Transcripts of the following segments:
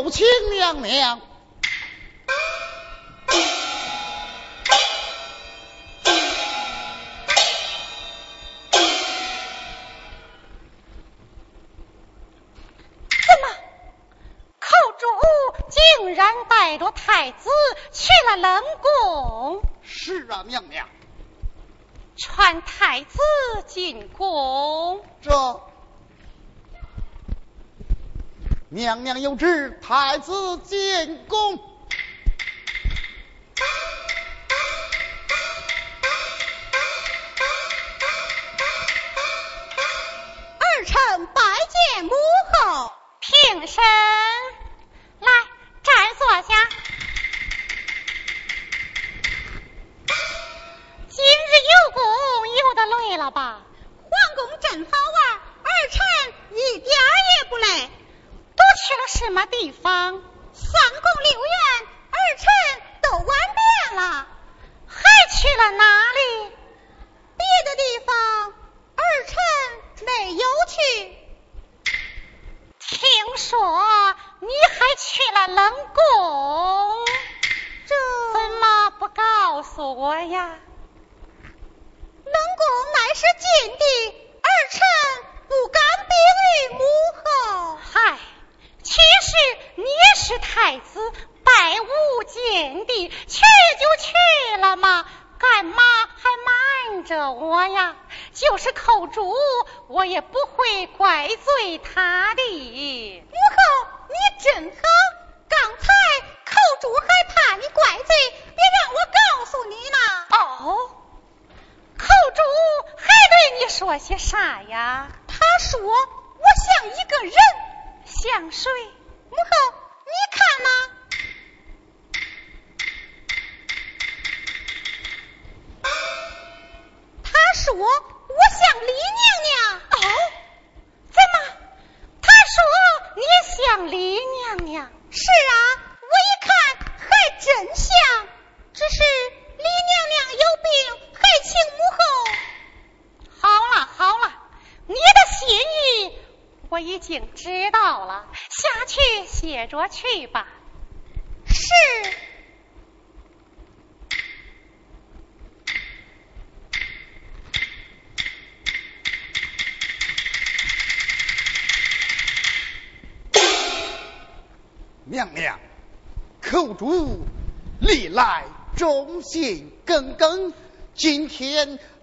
有请娘娘。怎么，寇主竟然带着太子去了冷宫？是啊，娘娘。传太子进宫。这娘娘有旨，太子进宫。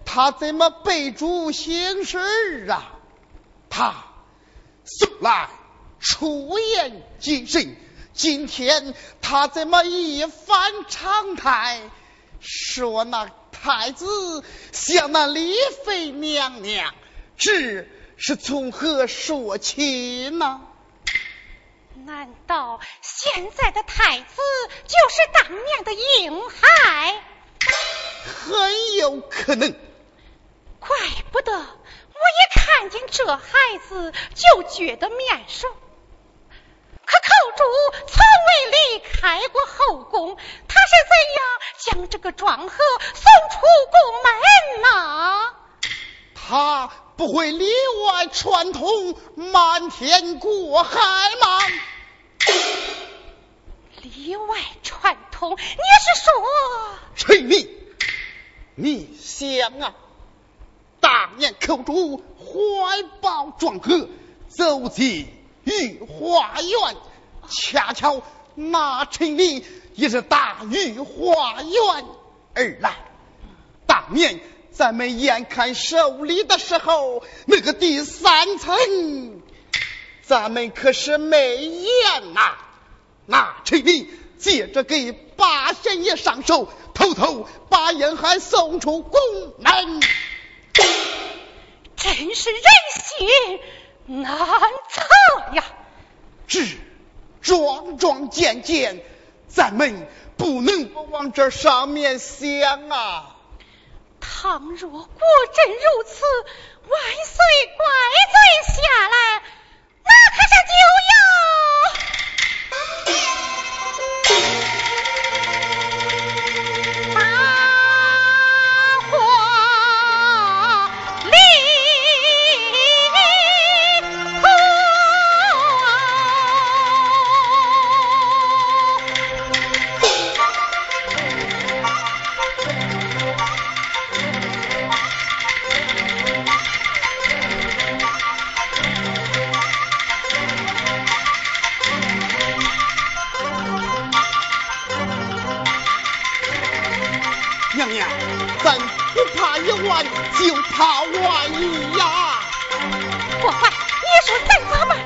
他怎么背主行事啊？他素来出言谨慎，今天他怎么一反常态，说那太子像那李妃娘娘，这是从何说起呢？难道现在的太子就是当年的婴孩？很有可能。怪不得我一看见这孩子就觉得面熟。可寇主从未离开过后宫，他是怎样将这个庄和送出宫门呢？他不会里外串通，瞒天过海吗？里外串通，你是说？陈明，你想啊，当年寇主怀抱庄和，走进御花园，恰巧那陈明也是打御花园而来。当年咱们眼看手里的时候，那个第三层。咱们可是没言呐！那陈明接着给八仙爷上手，偷偷把严寒送出宫门，真是人心难测呀！这桩桩件件，咱们不能不往这上面想啊！倘若果真如此，万岁怪罪下来。那可是就我就怕万一呀。我爸你说咱咋办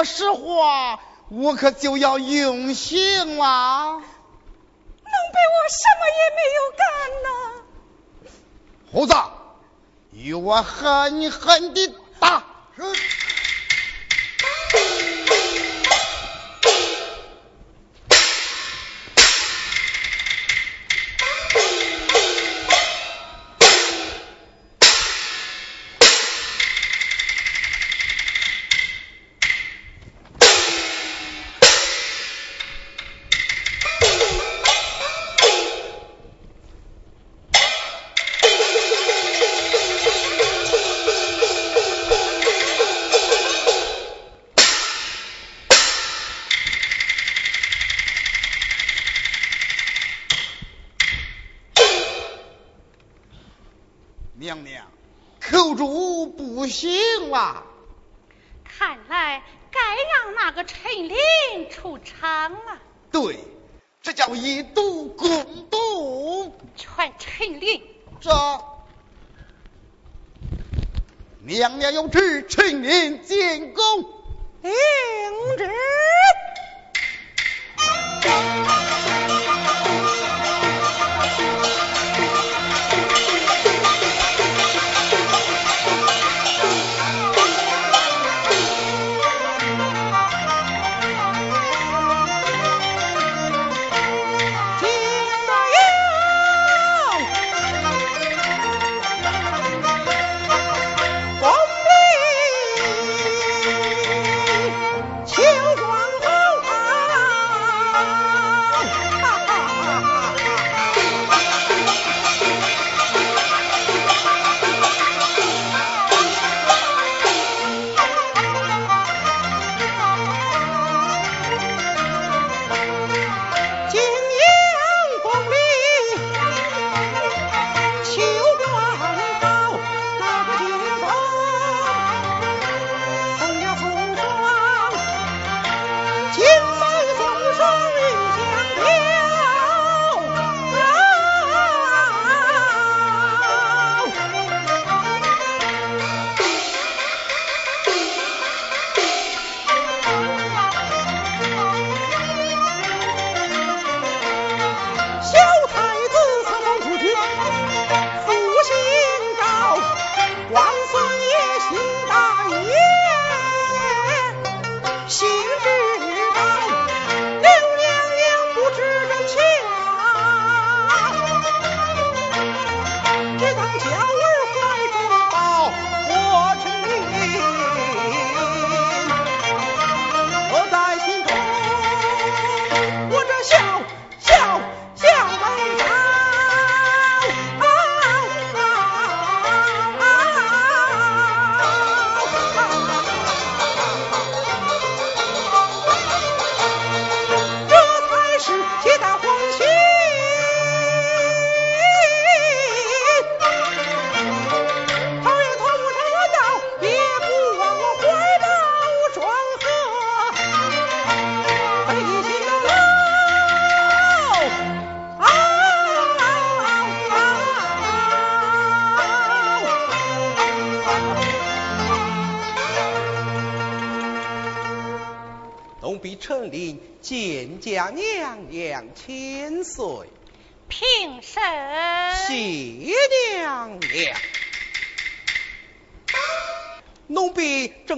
说实话，我可就要用心了。能被我什么也没有干呢？猴子，与我狠狠地！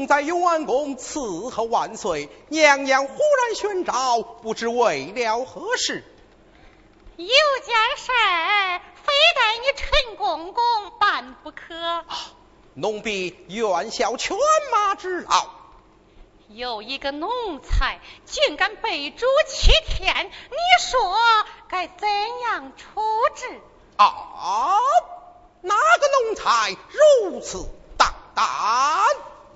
正在永安宫伺候万岁，娘娘忽然宣召，不知为了何事。有件事儿，非得你陈公公办不可。啊，奴婢愿效犬马之劳。有一个奴才竟敢背主欺天，你说该怎样处置？啊，哪个奴才如此？但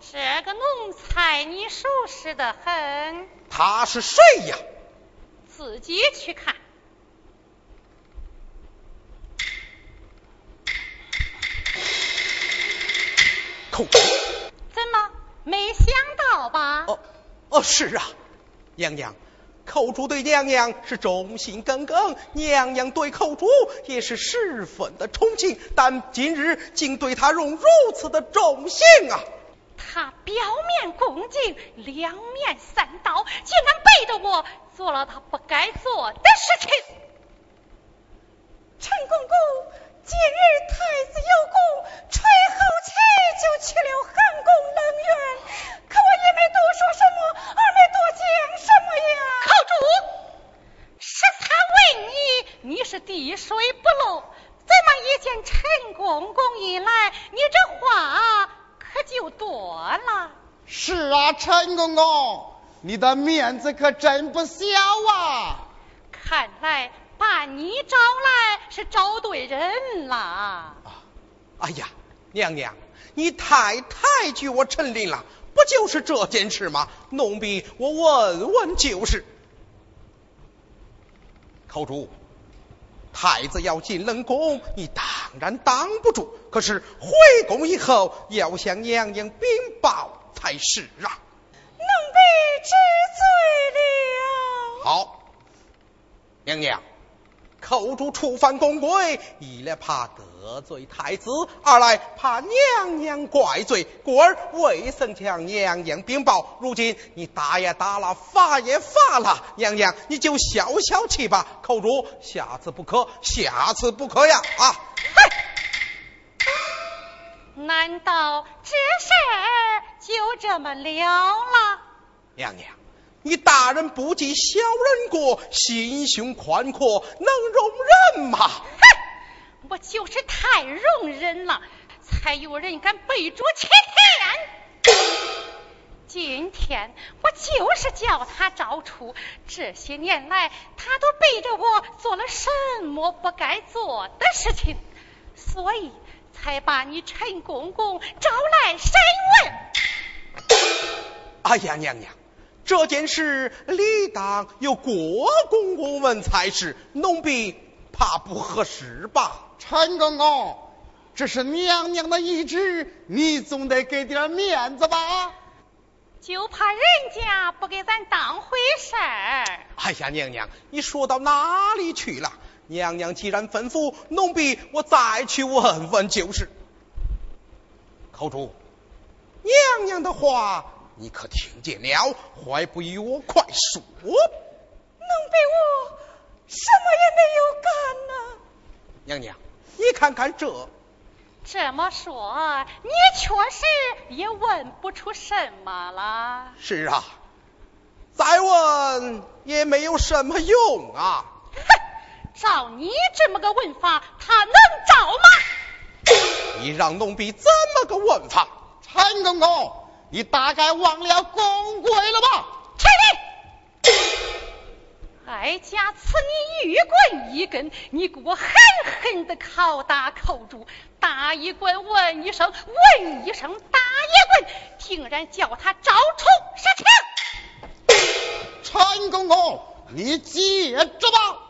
这个奴才你熟识的很，他是谁呀？自己去看。口怎么没想到吧？哦哦，是啊，娘娘，寇主对娘娘是忠心耿耿，娘娘对寇主也是十分的宠敬，但今日竟对他用如此的重刑啊！他表面恭敬，两面三刀，竟然背着我做了他不该做的事情。陈公公，今日太子有功，吹后气就去了寒宫冷院，可我也没多说什么，二没多讲什么呀。口主，是他问你，你是滴水不漏，怎么一见陈公公一来，你这话？可就多了。是啊，陈公公，你的面子可真不小啊！看来把你招来是招对人了。啊，哎呀，娘娘，你太抬举我陈琳了，不就是这件事吗？奴婢我问问就是。口主。太子要进冷宫，你当然挡不住。可是回宫以后，要向娘娘禀报才是啊。奴婢知罪了。好，娘娘。扣住触犯宫规，一来怕得罪太子，二来怕娘娘怪罪，故而未曾向娘娘禀报。如今你打也打了，罚也罚了，娘娘你就消消气吧。寇主，下次不可，下次不可呀！啊！难道这事儿就这么了了？娘娘。你大人不计小人过，心胸宽阔，能容忍吗？哼，我就是太容忍了，才有人敢背主欺天。今天我就是叫他找出，这些年来他都背着我做了什么不该做的事情，所以才把你陈公公招来审问。哎呀，娘娘。这件事理当由郭公公问才是，奴婢怕不合适吧？陈公公，这是娘娘的懿旨，你总得给点面子吧？就怕人家不给咱当回事儿。哎呀，娘娘，你说到哪里去了？娘娘既然吩咐，奴婢我再去问问就是。口主，娘娘的话。你可听见了？还不与我快说！能被我什么也没有干呢？娘娘，你看看这。这么说，你确实也问不出什么了。是啊，再问也没有什么用啊。哼，照你这么个问法，他能招吗？你让奴婢怎么个问法？陈公公。你大概忘了公规了吧？起立，哀家赐你玉棍一根，你给我狠狠的拷打扣住，打一棍问一声，问一声打一棍，竟然叫他招出杀情。陈公公，你接着吧。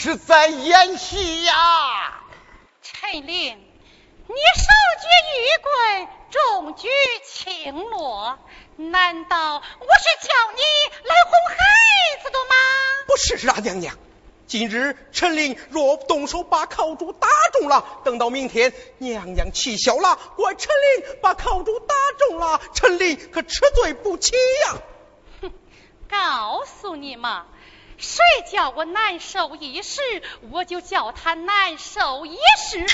是在演戏呀，陈琳，你手举玉棍，中举青罗，难道我是叫你来哄孩子的吗？不是啊，娘娘，今日陈琳若动手把烤猪打中了，等到明天娘娘气消了，怪陈琳把烤猪打中了，陈琳可吃罪不起呀！哼，告诉你嘛。谁叫我难受一时，我就叫他难受一世。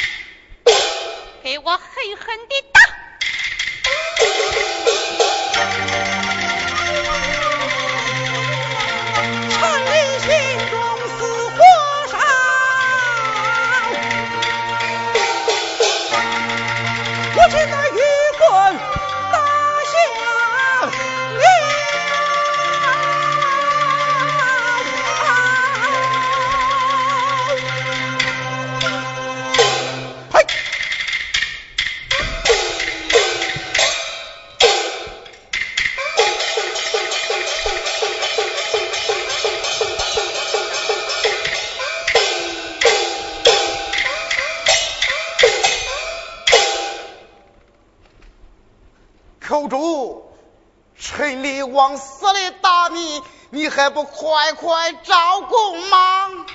给我狠狠的打！死里打你，你还不快快招供吗？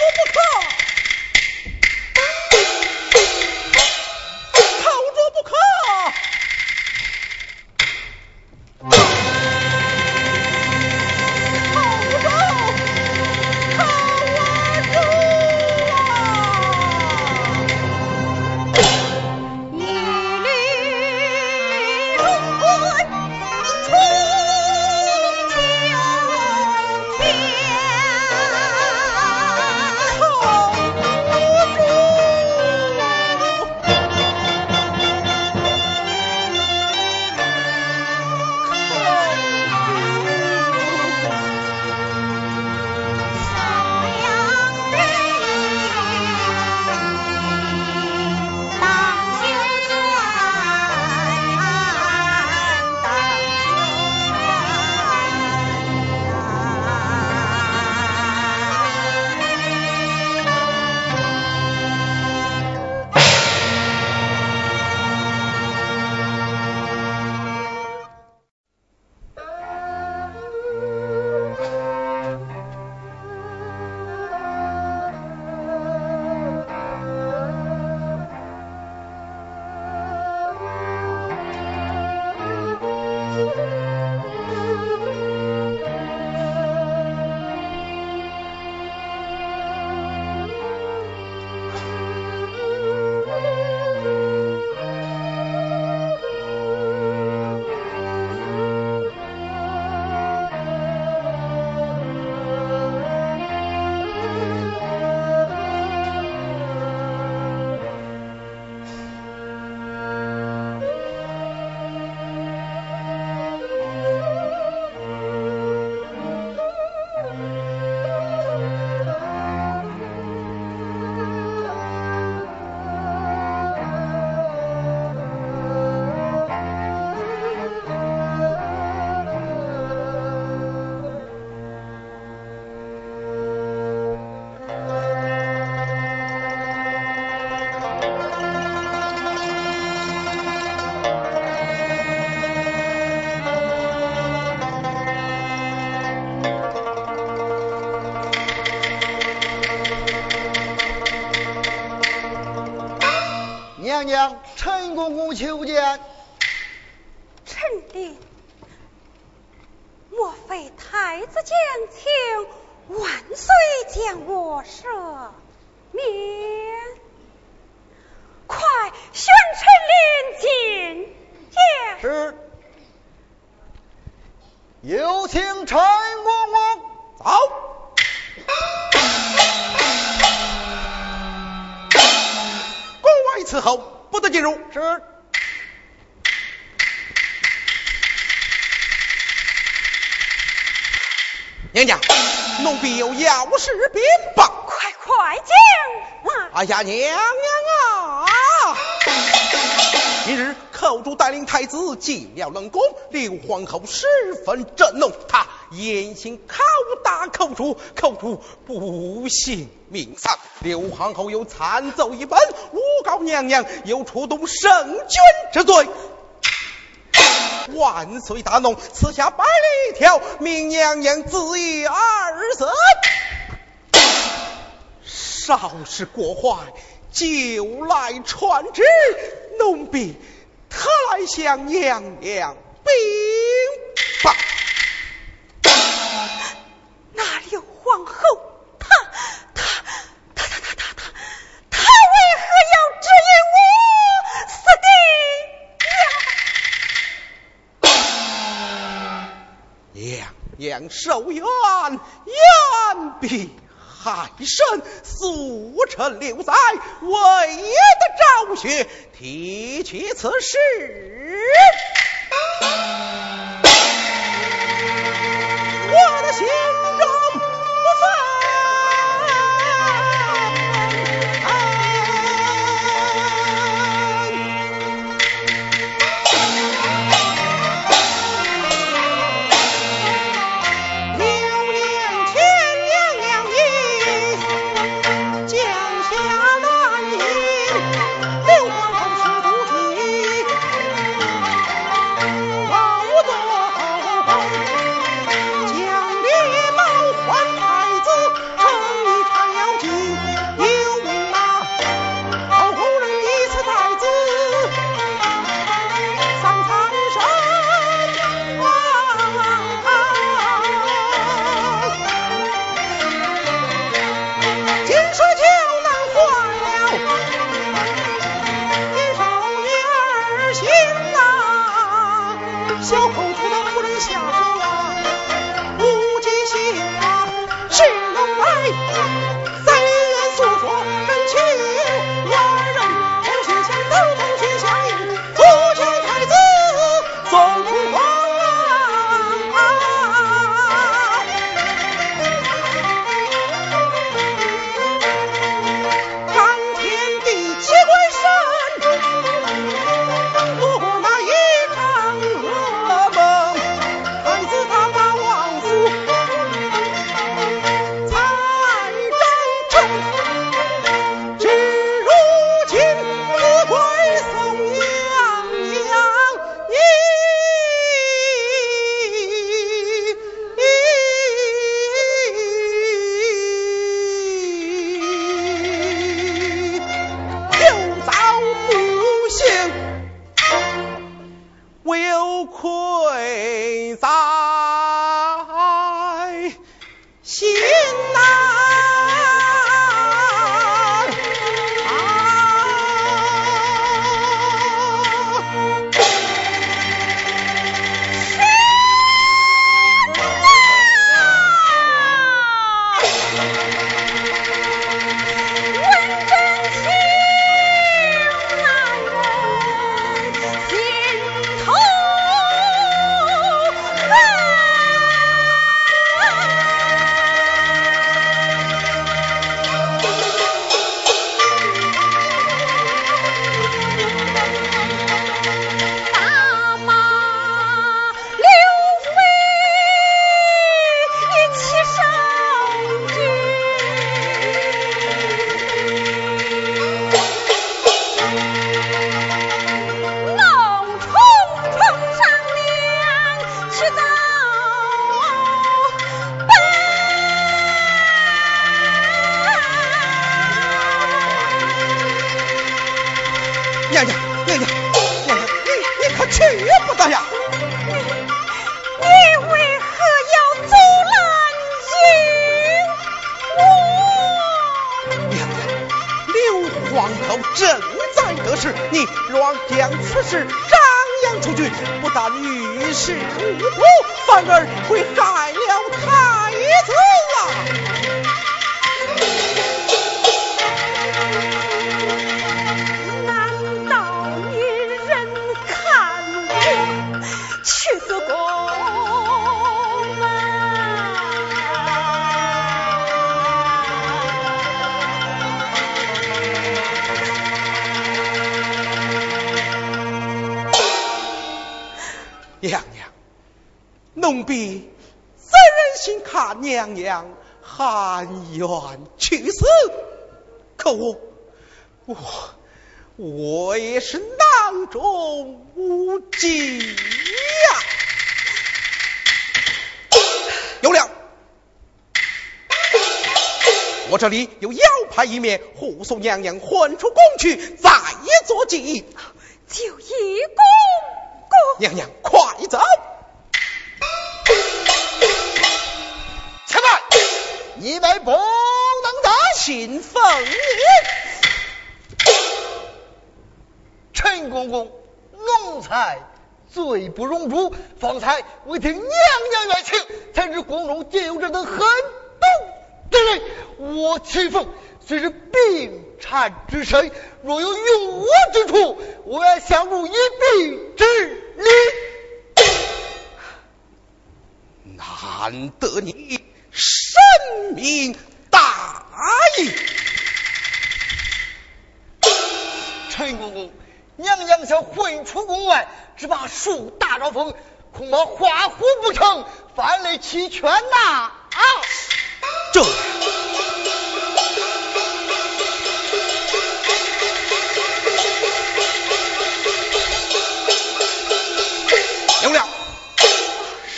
我不跳讲！哎呀，娘娘啊！今日寇主带领太子进了冷宫，刘皇后十分震怒，她严刑拷打寇主，寇主不幸命丧。刘皇后又参奏一本，诬告娘娘有触动圣君之罪。万岁大怒，赐下百里条，命娘娘自缢而死。稍事过坏。就来传旨，奴婢特来向娘娘禀报。那刘皇后，她她她她她她她她为何要指引我死的呀？娘娘受冤，冤必。海神速臣留在，为爷的昭雪提起此事。我的心里有腰牌一面，护送娘娘混出宫去，再做计。就一宫。娘娘，快走！且慢，你们不能得信奉你。陈公公，奴才罪不容诛。方才未听娘娘冤情，才知宫中竟有这等狠毒之人。我秦凤虽是病残之身，若有用我之处，我愿相助一臂之力。难得你深明大义，陈公公，娘娘想混出宫外，只怕树大招风，恐怕画虎不成，反类齐全呐！啊，这。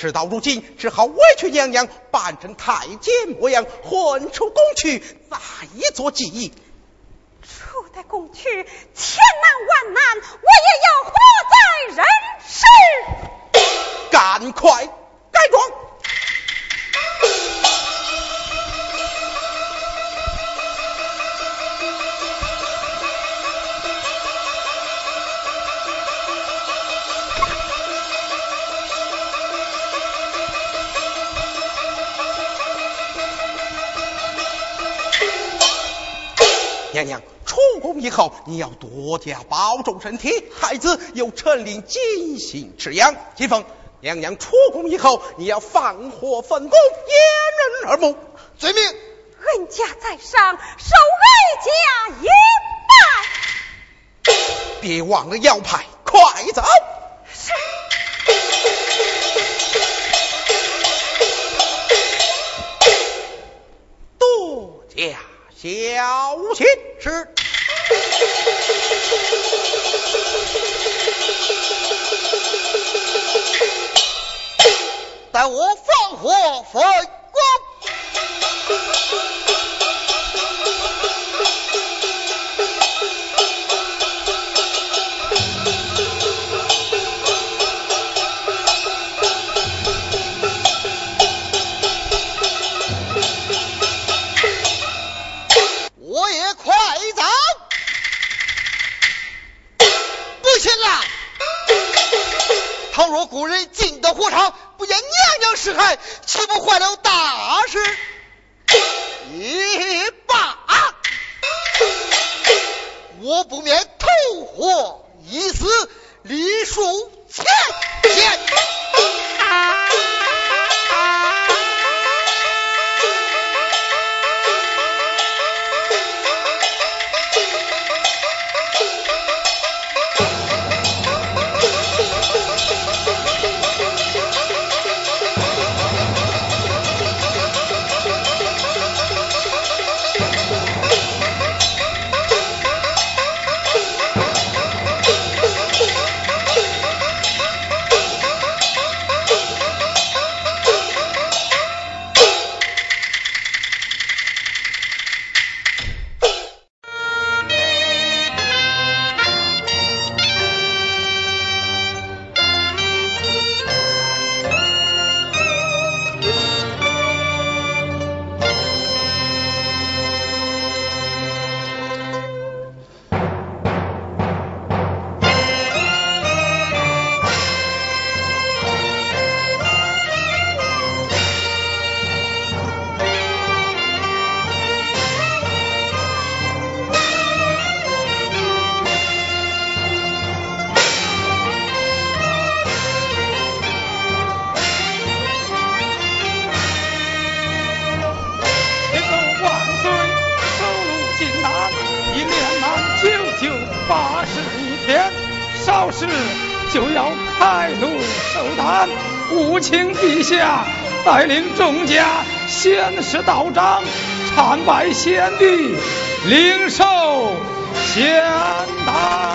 事到如今，只好委屈娘娘扮成太监模样，混出宫去，再做记忆。出得宫去，千难万难，我也要活在人世。赶快改装。娘娘出宫以后，你要多加保重身体。孩子有臣令精心吃养。金凤，娘娘出宫以后，你要放火焚宫，掩人耳目。遵命。恩家在上，受哀家一拜。别忘了要派，快走。是。小心。是。待我放火焚是害，岂不坏了大事？带领众家仙师道长参拜先帝，领受仙丹。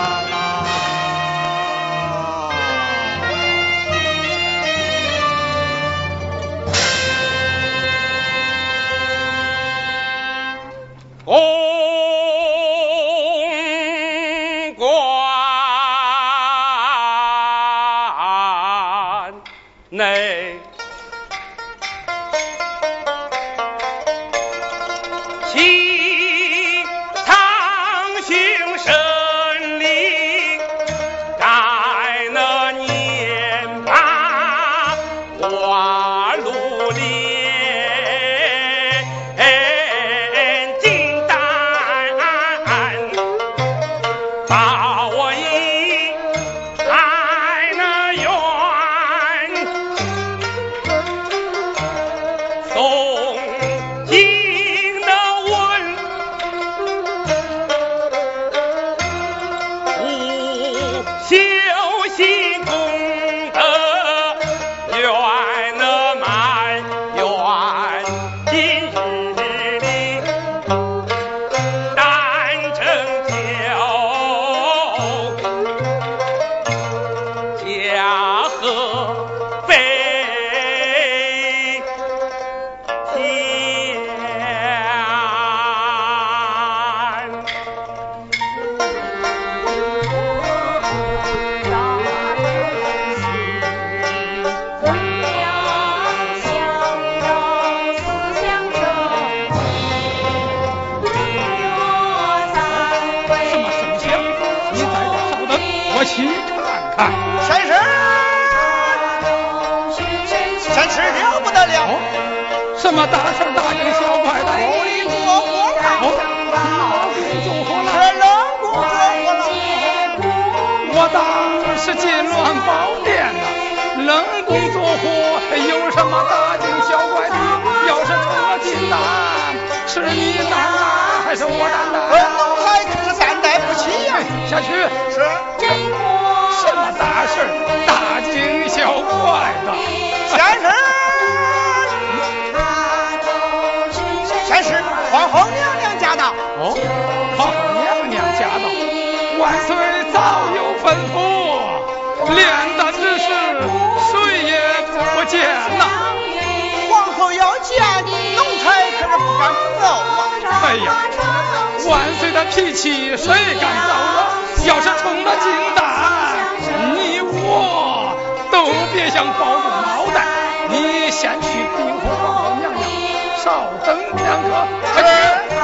你胆大还是我担大奴才可是担待不起呀。下去是。这什么大事大惊小怪的。仙师仙师皇后娘娘驾到哦皇后娘娘驾到万岁早有吩咐。炼丹之事谁也不见呐。皇后要见你不敢过，哎呀，万岁。他脾气谁敢招啊？要是冲着金蛋，你我都别想保住脑袋。你先去禀我皇后娘娘，稍等，两个快去。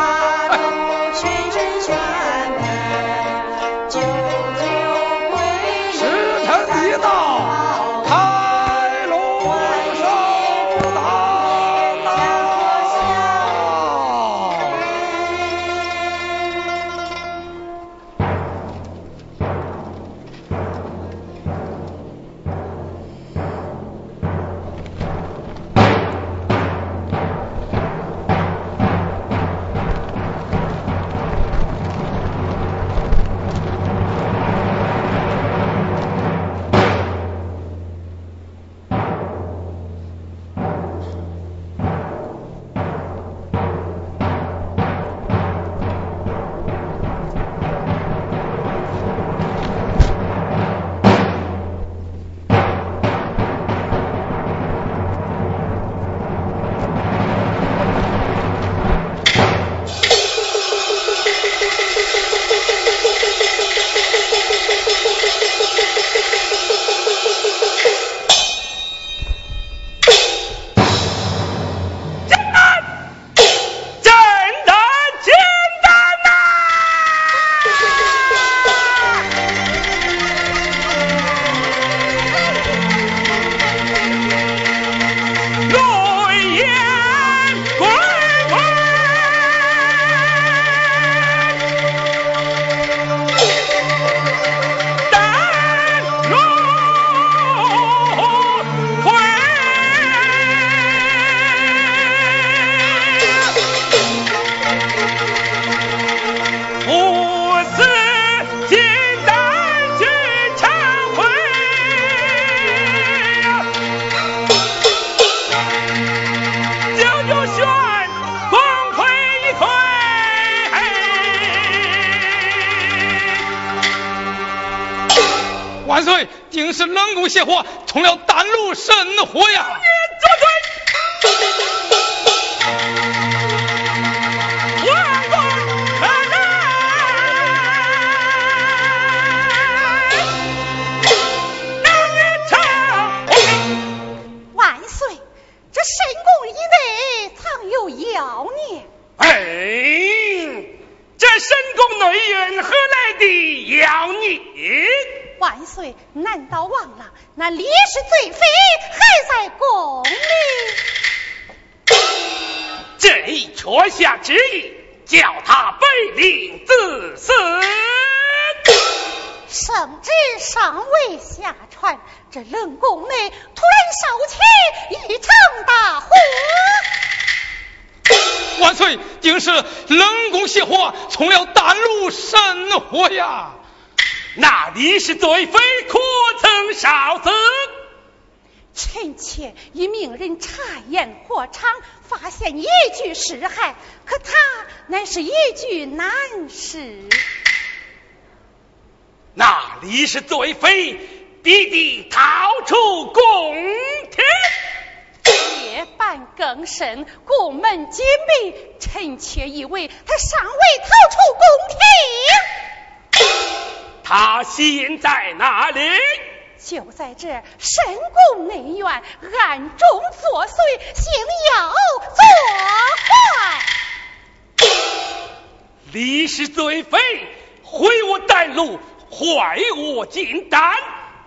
这货从了丹炉生活呀。那李氏罪妃还在宫里？这一缺下旨意，叫他背令自死。圣旨尚未下传，这冷宫内突然烧起一场大火。万岁，定是冷宫邪火从了丹炉神火呀！那里是罪妃可曾烧死？臣妾已命人查验火场，发现一具尸骸，可他乃是一具男尸。那里是罪妃必定逃出宫廷。夜半更深，宫门紧闭，臣妾以为他尚未逃出宫廷。他现在哪里？就在这深宫内院，暗中作祟，行妖作怪。李氏罪妃毁我丹炉。坏我金丹，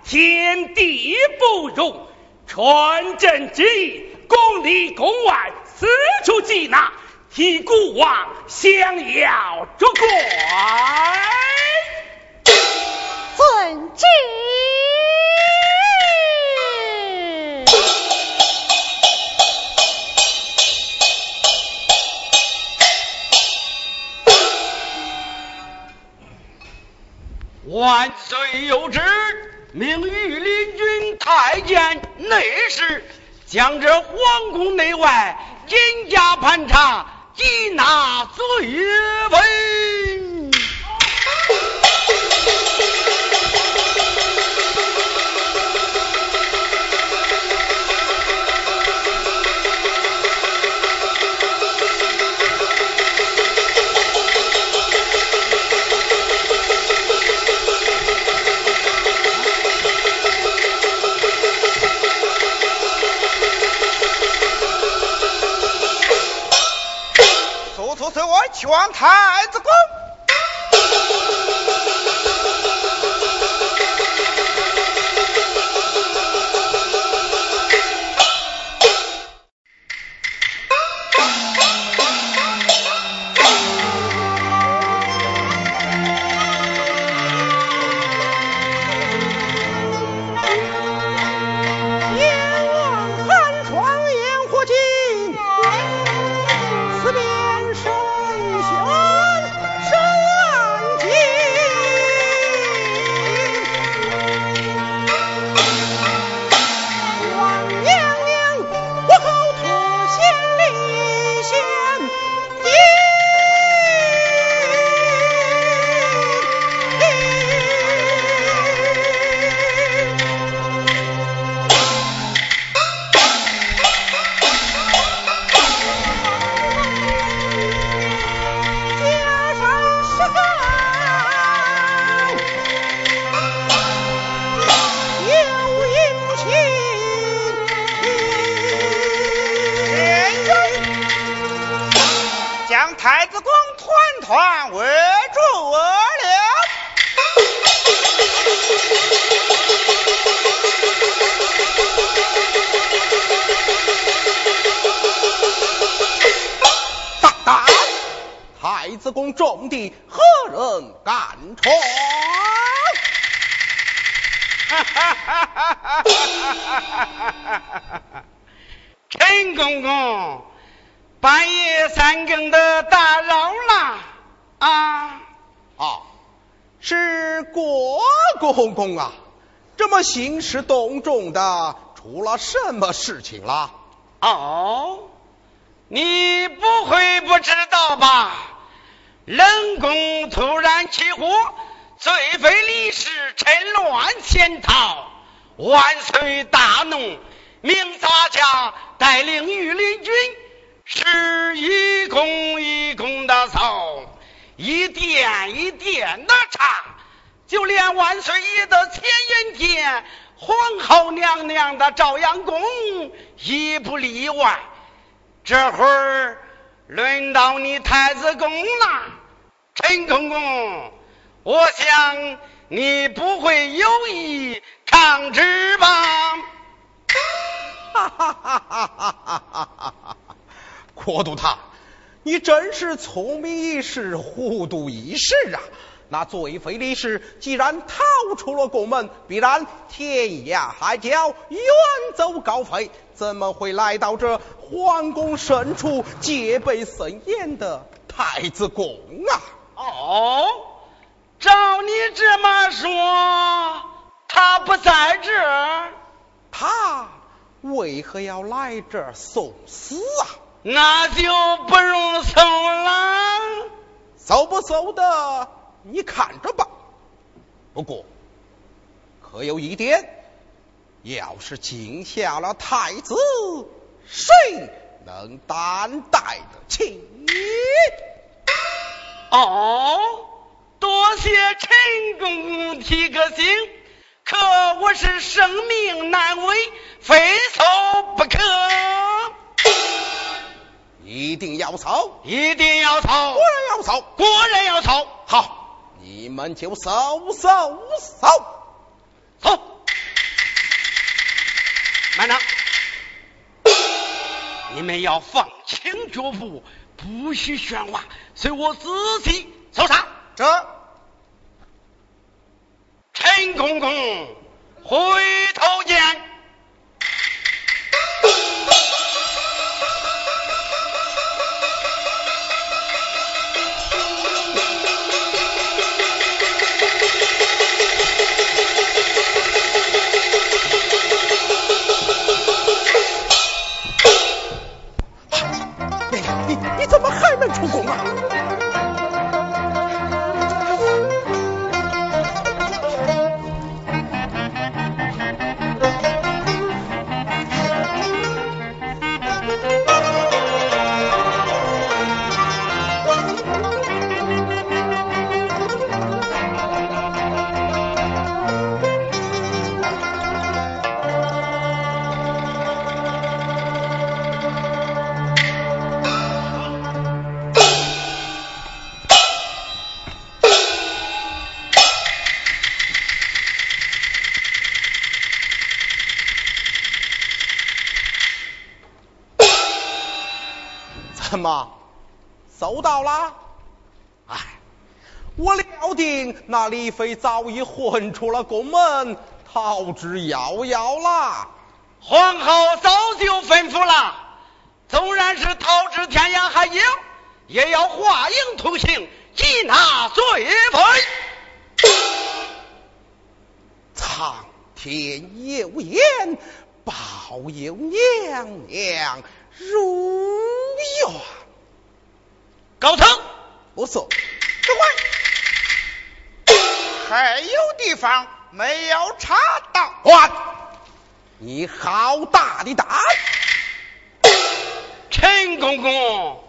天地不容。传朕旨意，宫里宫外四处缉拿，替孤王降妖捉怪。遵旨。万岁有旨，命御林军太监内侍，将这皇宫内外严加盘查，缉拿罪犯。全太子宫。兴师动众的，出了什么事情了？哦，你不会不知道吧？冷宫突然起火，罪妃李氏趁乱潜逃，万岁大怒，命洒家带领御林军，是一弓一弓的扫，一点一点的查，就连万岁爷的千眼殿，皇后娘娘的朝阳宫也不例外。这会儿轮到你太子宫了，陈公公，我想你不会有意抗旨吧？哈哈哈哈哈哈哈哈！国都他，你真是聪明一时，糊涂一时啊！那罪妃李氏既然逃出了宫门，必然天涯海角，远走高飞，怎么会来到这皇宫深处戒备森严的太子宫啊？哦，照你这么说，他不在这儿，他为何要来这儿送死啊？那就不用搜了。搜不搜的？你看着吧，不过可有一点，要是惊吓了太子，谁能担待得起？哦，多谢陈公公提个醒，可我是生命难违，非搜不可。一定要搜，一定要搜，果然要搜，果然要搜。好。你们就搜搜搜走，慢着，你们要放轻脚步，不许喧哗，随我仔细搜查。这，陈公公，回头见。出宫啊！那李妃早已混出了宫门，逃之夭夭啦。皇后早就吩咐了，纵然是逃至天涯海角，也要化影同行，缉拿罪妃。苍天有眼，保佑娘娘。如愿，高层，不错。等会还有地方没有查到。哇，你好大的胆！陈公公，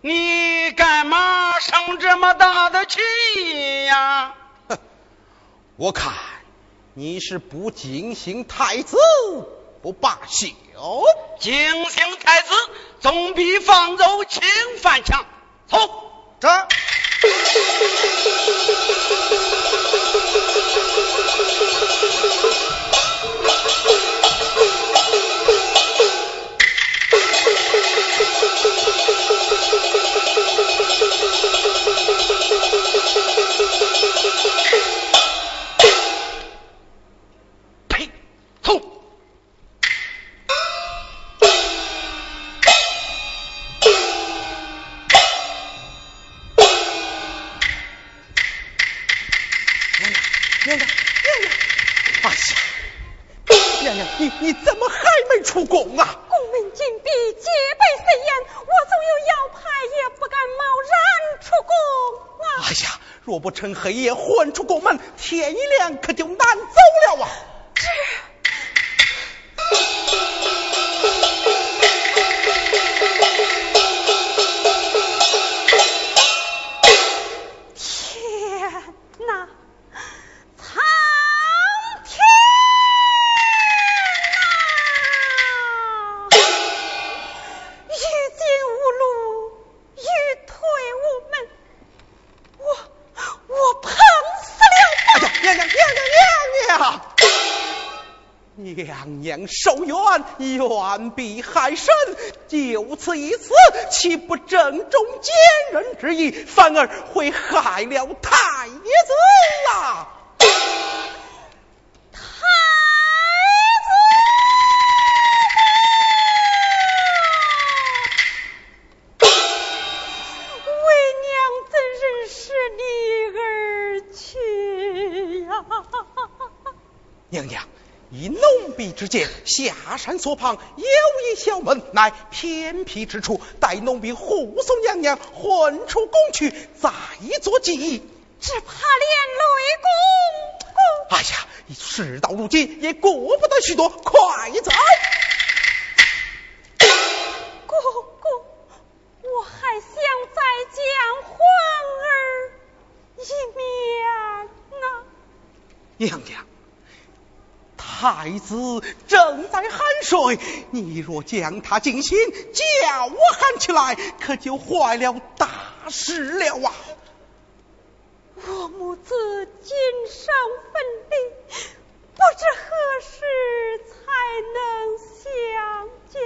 你干嘛生这么大的气呀？哼，我看你是不敬行太子。不罢休！敬行太子，总比放走侵犯强。走，这。趁黑夜混出宫门，天一亮可就难冤必害身，就此一死，岂不正中奸人之意，反而会害了太子啊！浓笔之见，下山所旁有一小门，乃偏僻之处。待奴婢护送娘娘混出宫去，再做记忆。只怕连累公……哎呀，事到如今，也顾不得许多，快走！公公，我还想再见皇儿一面啊！娘娘。太子正在酣睡，你若将他惊醒，叫我喊起来，可就坏了大事了啊！我母子今生分离，不知何时才能相见。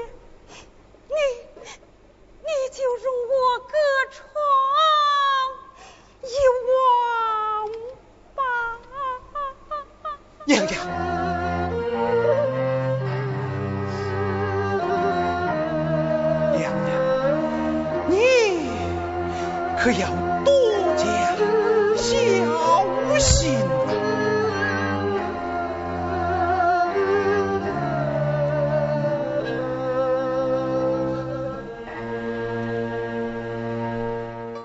你，你就容我隔窗一望吧。娘娘。可以啊